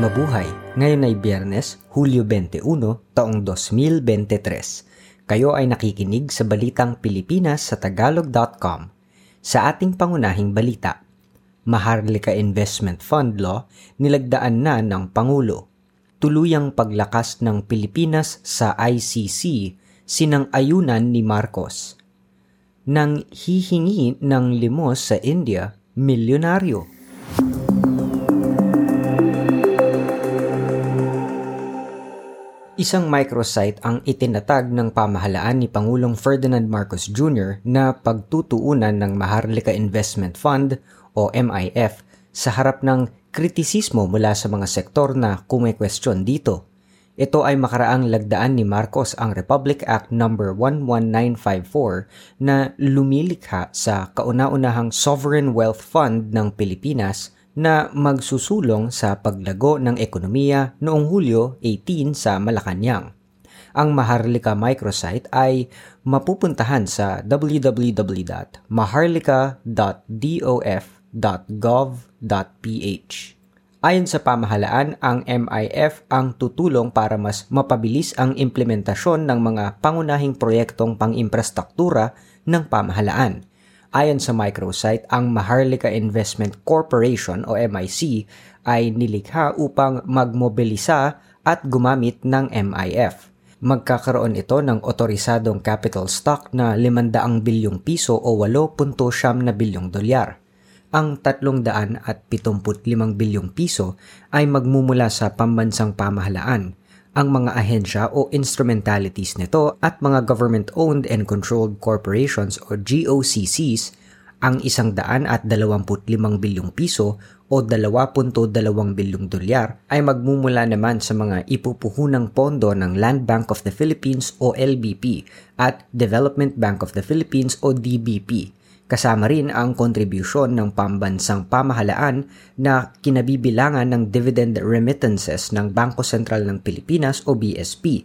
Mabuhay! Ngayon ay Biyernes, Hulyo 21, taong 2023. Kayo ay nakikinig sa Balitang Pilipinas sa Tagalog.com. Sa ating pangunahing balita, Maharlika Investment Fund Law nilagdaan na ng Pangulo. Tuluyang paglakas ng Pilipinas sa ICC, sinang-ayunan ni Marcos. Nang hihingi ng limos sa India, milyonaryo. Isang microsite ang itinatag ng pamahalaan ni Pangulong Ferdinand Marcos Jr. na pagtutuunan ng Maharlika Investment Fund o MIF sa harap ng kritisismo mula sa mga sektor na kumekwestiyon dito. Ito ay makaraang lagdaan ni Marcos ang Republic Act No. 11954 na lumilikha sa kauna-unahang Sovereign Wealth Fund ng Pilipinas na magsusulong sa paglago ng ekonomiya noong Hulyo 18 sa Malacanang. Ang Maharlika microsite ay mapupuntahan sa www.maharlika.dof.gov.ph. Ayon sa pamahalaan, ang MIF ang tutulong para mas mapabilis ang implementasyon ng mga pangunahing proyektong pang-imprastruktura ng pamahalaan Ayon sa microsite, ang Maharlika Investment Corporation o MIC ay nilikha upang magmobilisa at gumamit ng MIF. Magkakaroon ito ng otorisadong capital stock na 500 bilyong piso o 8.7 na bilyong dolyar. Ang 375 bilyong piso ay magmumula sa pambansang pamahalaan ang mga ahensya o instrumentalities nito at mga government-owned and controlled corporations o GOCCs ang isang daan at 25 bilyong piso o 2.2 bilyong dolyar ay magmumula naman sa mga ipupuhunang pondo ng Land Bank of the Philippines o LBP at Development Bank of the Philippines o DBP Kasama rin ang kontribusyon ng pambansang pamahalaan na kinabibilangan ng dividend remittances ng Bangko Sentral ng Pilipinas o BSP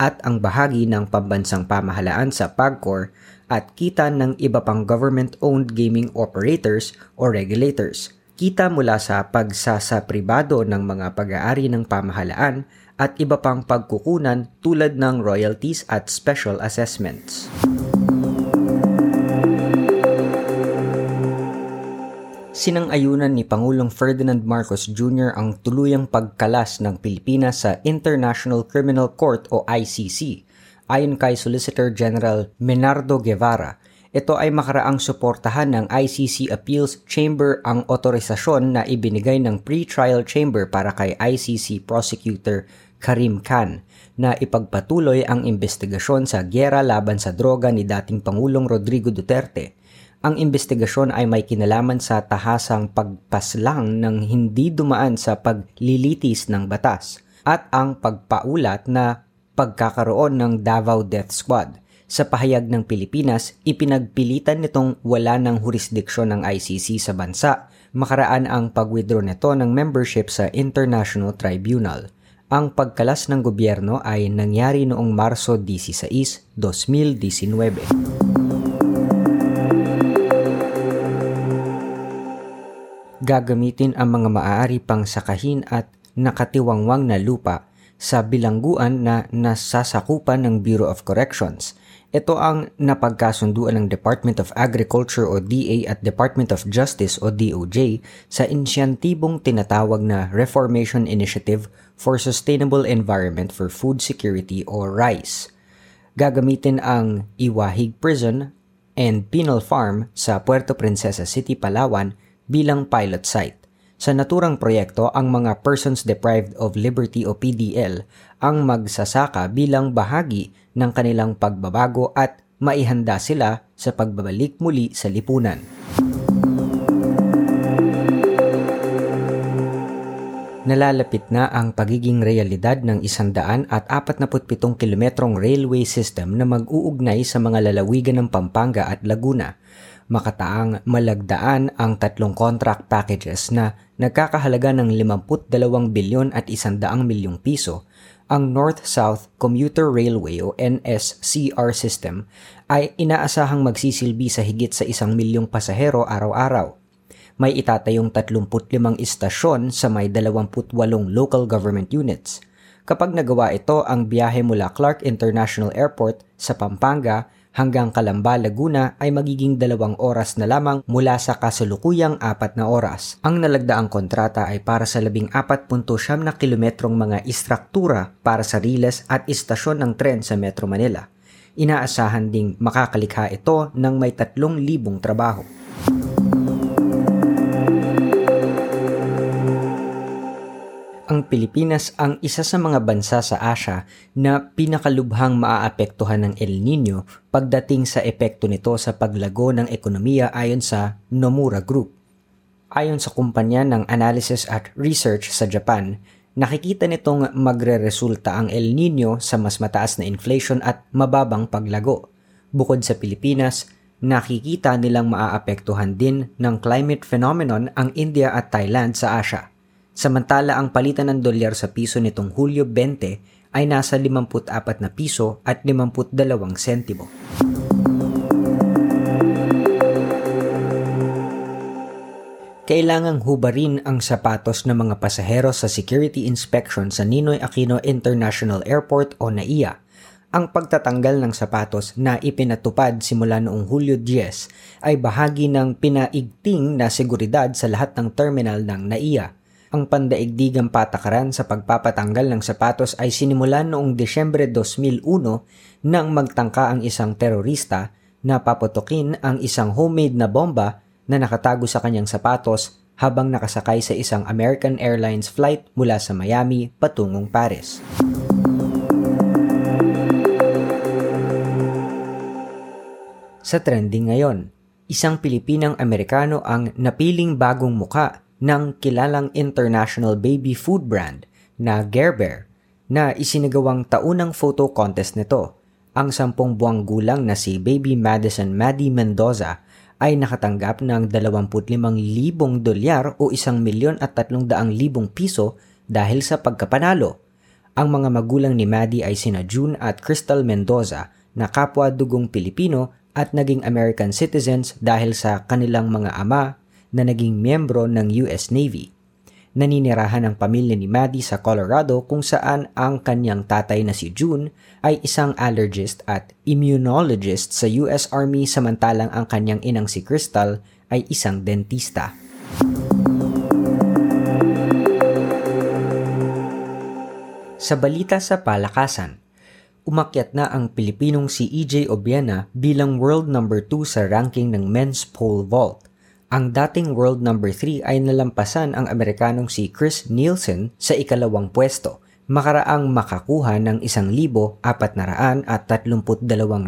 at ang bahagi ng pambansang pamahalaan sa PAGCOR at kita ng iba pang government-owned gaming operators o regulators. Kita mula sa pagsasa pribado ng mga pag-aari ng pamahalaan at iba pang pagkukunan tulad ng royalties at special assessments. Sinang-ayunan ni Pangulong Ferdinand Marcos Jr. ang tuluyang pagkalas ng Pilipinas sa International Criminal Court o ICC. Ayon kay Solicitor General Menardo Guevara, ito ay makaraang suportahan ng ICC Appeals Chamber ang otorisasyon na ibinigay ng pre-trial chamber para kay ICC Prosecutor Karim Khan na ipagpatuloy ang investigasyon sa gyera laban sa droga ni dating Pangulong Rodrigo Duterte ang investigasyon ay may kinalaman sa tahasang pagpaslang ng hindi dumaan sa paglilitis ng batas at ang pagpaulat na pagkakaroon ng Davao Death Squad. Sa pahayag ng Pilipinas, ipinagpilitan nitong wala ng jurisdiksyon ng ICC sa bansa makaraan ang pag-withdraw nito ng membership sa International Tribunal. Ang pagkalas ng gobyerno ay nangyari noong Marso 16, 2019. Gagamitin ang mga maaari pang sakahin at nakatiwangwang na lupa sa bilangguan na nasasakupan ng Bureau of Corrections. Ito ang napagkasunduan ng Department of Agriculture o DA at Department of Justice o DOJ sa insyantibong tinatawag na Reformation Initiative for Sustainable Environment for Food Security o RICE. Gagamitin ang Iwahig Prison and Penal Farm sa Puerto Princesa City, Palawan bilang pilot site. Sa naturang proyekto, ang mga Persons Deprived of Liberty o PDL ang magsasaka bilang bahagi ng kanilang pagbabago at maihanda sila sa pagbabalik muli sa lipunan. Nalalapit na ang pagiging realidad ng 147 kilometrong railway system na mag-uugnay sa mga lalawigan ng Pampanga at Laguna makataang malagdaan ang tatlong contract packages na nagkakahalaga ng 52 bilyon at 100 milyong piso, ang North-South Commuter Railway o NSCR system ay inaasahang magsisilbi sa higit sa isang milyong pasahero araw-araw. may itatayong 35 istasyon sa may 28 local government units. Kapag nagawa ito, ang biyahe mula Clark International Airport sa Pampanga hanggang Calamba, Laguna ay magiging dalawang oras na lamang mula sa kasalukuyang apat na oras. Ang nalagdaang kontrata ay para sa 14.7 na kilometrong mga istruktura para sa riles at istasyon ng tren sa Metro Manila. Inaasahan ding makakalikha ito ng may 3,000 trabaho. Ang Pilipinas ang isa sa mga bansa sa Asia na pinakalubhang maaapektuhan ng El Nino pagdating sa epekto nito sa paglago ng ekonomiya ayon sa Nomura Group. Ayon sa kumpanya ng Analysis at Research sa Japan, nakikita nitong magre-resulta ang El Nino sa mas mataas na inflation at mababang paglago. Bukod sa Pilipinas, nakikita nilang maaapektuhan din ng climate phenomenon ang India at Thailand sa Asia. Samantala ang palitan ng dolyar sa piso nitong Hulyo 20 ay nasa 54 na piso at 52 sentimo. Kailangang hubarin ang sapatos ng mga pasahero sa security inspection sa Ninoy Aquino International Airport o NAIA. Ang pagtatanggal ng sapatos na ipinatupad simula noong Hulyo 10 ay bahagi ng pinaigting na seguridad sa lahat ng terminal ng NAIA ang pandaigdigang patakaran sa pagpapatanggal ng sapatos ay sinimulan noong Desyembre 2001 nang magtangka ang isang terorista na paputukin ang isang homemade na bomba na nakatago sa kanyang sapatos habang nakasakay sa isang American Airlines flight mula sa Miami patungong Paris. Sa trending ngayon, isang Pilipinang Amerikano ang napiling bagong muka ng kilalang international baby food brand na Gerber na isinagawang taunang photo contest nito. Ang sampung buwang gulang na si Baby Madison Maddie Mendoza ay nakatanggap ng 25,000 dolyar o 1 milyon at 300,000 piso dahil sa pagkapanalo. Ang mga magulang ni Maddie ay sina June at Crystal Mendoza na kapwa dugong Pilipino at naging American citizens dahil sa kanilang mga ama na naging miyembro ng US Navy. Naninirahan ang pamilya ni Maddie sa Colorado kung saan ang kanyang tatay na si June ay isang allergist at immunologist sa US Army samantalang ang kanyang inang si Crystal ay isang dentista. Sa balita sa palakasan, umakyat na ang Pilipinong si EJ Obiena bilang world number 2 sa ranking ng men's pole vault ang dating world number 3 ay nalampasan ang Amerikanong si Chris Nielsen sa ikalawang pwesto, makaraang makakuha ng 1,432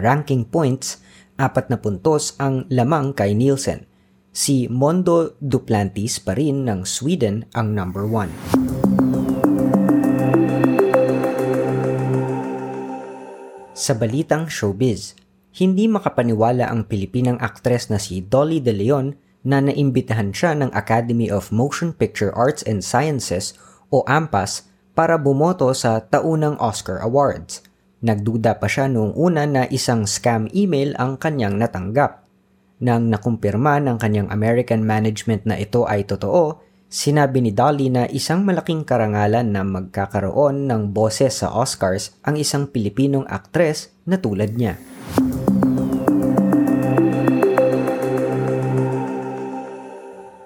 ranking points, apat na puntos ang lamang kay Nielsen. Si Mondo Duplantis pa rin ng Sweden ang number 1. Sa balitang showbiz, hindi makapaniwala ang Pilipinang aktres na si Dolly De Leon na naimbitahan siya ng Academy of Motion Picture Arts and Sciences o AMPAS para bumoto sa taunang Oscar Awards. Nagduda pa siya noong una na isang scam email ang kanyang natanggap. Nang nakumpirma ng kanyang American management na ito ay totoo, sinabi ni Dolly na isang malaking karangalan na magkakaroon ng boses sa Oscars ang isang Pilipinong aktres na tulad niya.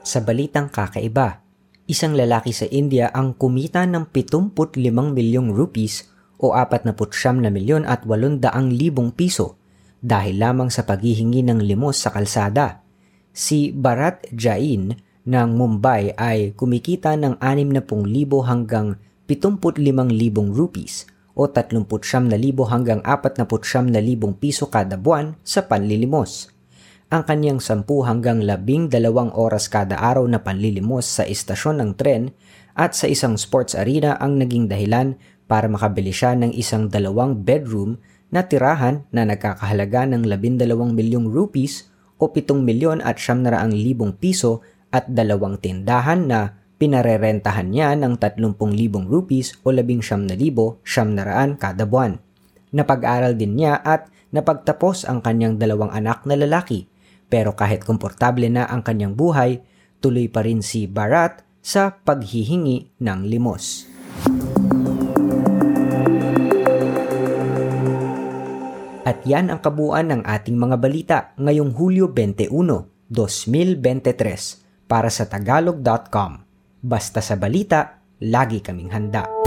Sa balitang kakaiba, isang lalaki sa India ang kumita ng 75 milyong rupees o 49 na milyon at 800 libong piso dahil lamang sa paghihingi ng limos sa kalsada. Si Bharat Jain ng Mumbai ay kumikita ng 60,000 hanggang 75,000 rupees o 39,000 hanggang 49,000 piso kada buwan sa panlilimos ang kanyang 10 hanggang 12 oras kada araw na panlilimos sa istasyon ng tren at sa isang sports arena ang naging dahilan para makabili siya ng isang dalawang bedroom na tirahan na nagkakahalaga ng 12 milyong rupees o 7 milyon at 700 libong piso at dalawang tindahan na pinarerentahan niya ng 30,000 rupees o 19,000 700 kada buwan. Napag-aral din niya at napagtapos ang kanyang dalawang anak na lalaki pero kahit komportable na ang kanyang buhay, tuloy pa rin si Barat sa paghihingi ng limos. At yan ang kabuuan ng ating mga balita ngayong Hulyo 21, 2023 para sa tagalog.com. Basta sa balita, lagi kaming handa.